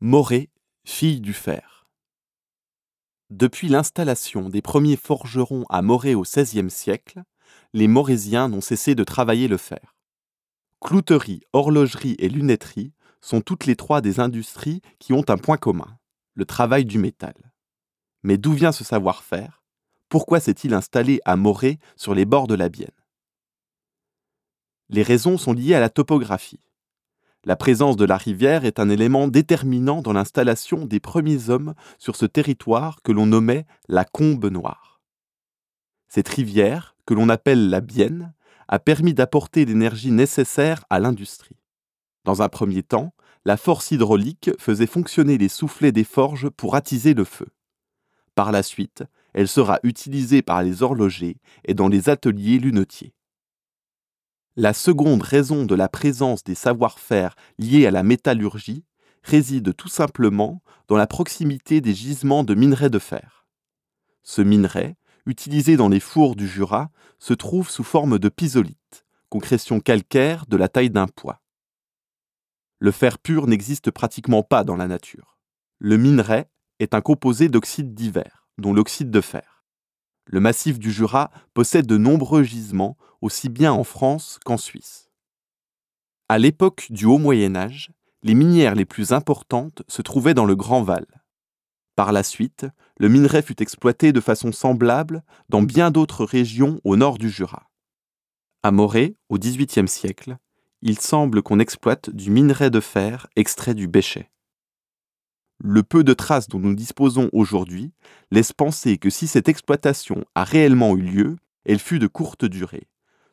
Morée, fille du fer. Depuis l'installation des premiers forgerons à Morée au XVIe siècle, les Morésiens n'ont cessé de travailler le fer. Clouterie, horlogerie et lunetterie sont toutes les trois des industries qui ont un point commun, le travail du métal. Mais d'où vient ce savoir-faire? Pourquoi s'est-il installé à Morée sur les bords de la Bienne? Les raisons sont liées à la topographie. La présence de la rivière est un élément déterminant dans l'installation des premiers hommes sur ce territoire que l'on nommait la Combe Noire. Cette rivière, que l'on appelle la Bienne, a permis d'apporter l'énergie nécessaire à l'industrie. Dans un premier temps, la force hydraulique faisait fonctionner les soufflets des forges pour attiser le feu. Par la suite, elle sera utilisée par les horlogers et dans les ateliers lunetiers. La seconde raison de la présence des savoir-faire liés à la métallurgie réside tout simplement dans la proximité des gisements de minerais de fer. Ce minerai, utilisé dans les fours du Jura, se trouve sous forme de pisolite, concrétion calcaire de la taille d'un poids. Le fer pur n'existe pratiquement pas dans la nature. Le minerai est un composé d'oxydes divers, dont l'oxyde de fer. Le massif du Jura possède de nombreux gisements, aussi bien en France qu'en Suisse. À l'époque du Haut Moyen Âge, les minières les plus importantes se trouvaient dans le Grand Val. Par la suite, le minerai fut exploité de façon semblable dans bien d'autres régions au nord du Jura. À Morée, au XVIIIe siècle, il semble qu'on exploite du minerai de fer extrait du béchet le peu de traces dont nous disposons aujourd'hui laisse penser que si cette exploitation a réellement eu lieu, elle fut de courte durée,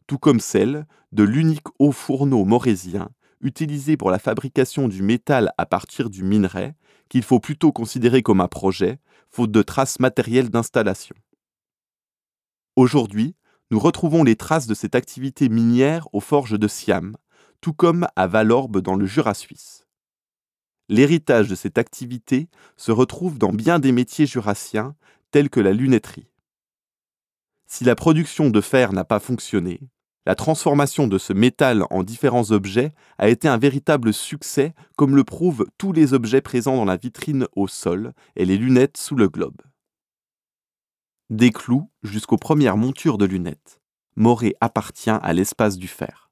tout comme celle de l'unique haut fourneau morésien utilisé pour la fabrication du métal à partir du minerai, qu'il faut plutôt considérer comme un projet, faute de traces matérielles d'installation. Aujourd'hui, nous retrouvons les traces de cette activité minière aux forges de Siam, tout comme à Valorbe dans le Jura suisse. L'héritage de cette activité se retrouve dans bien des métiers jurassiens, tels que la lunetterie. Si la production de fer n'a pas fonctionné, la transformation de ce métal en différents objets a été un véritable succès, comme le prouvent tous les objets présents dans la vitrine au sol et les lunettes sous le globe. Des clous jusqu'aux premières montures de lunettes, Morée appartient à l'espace du fer.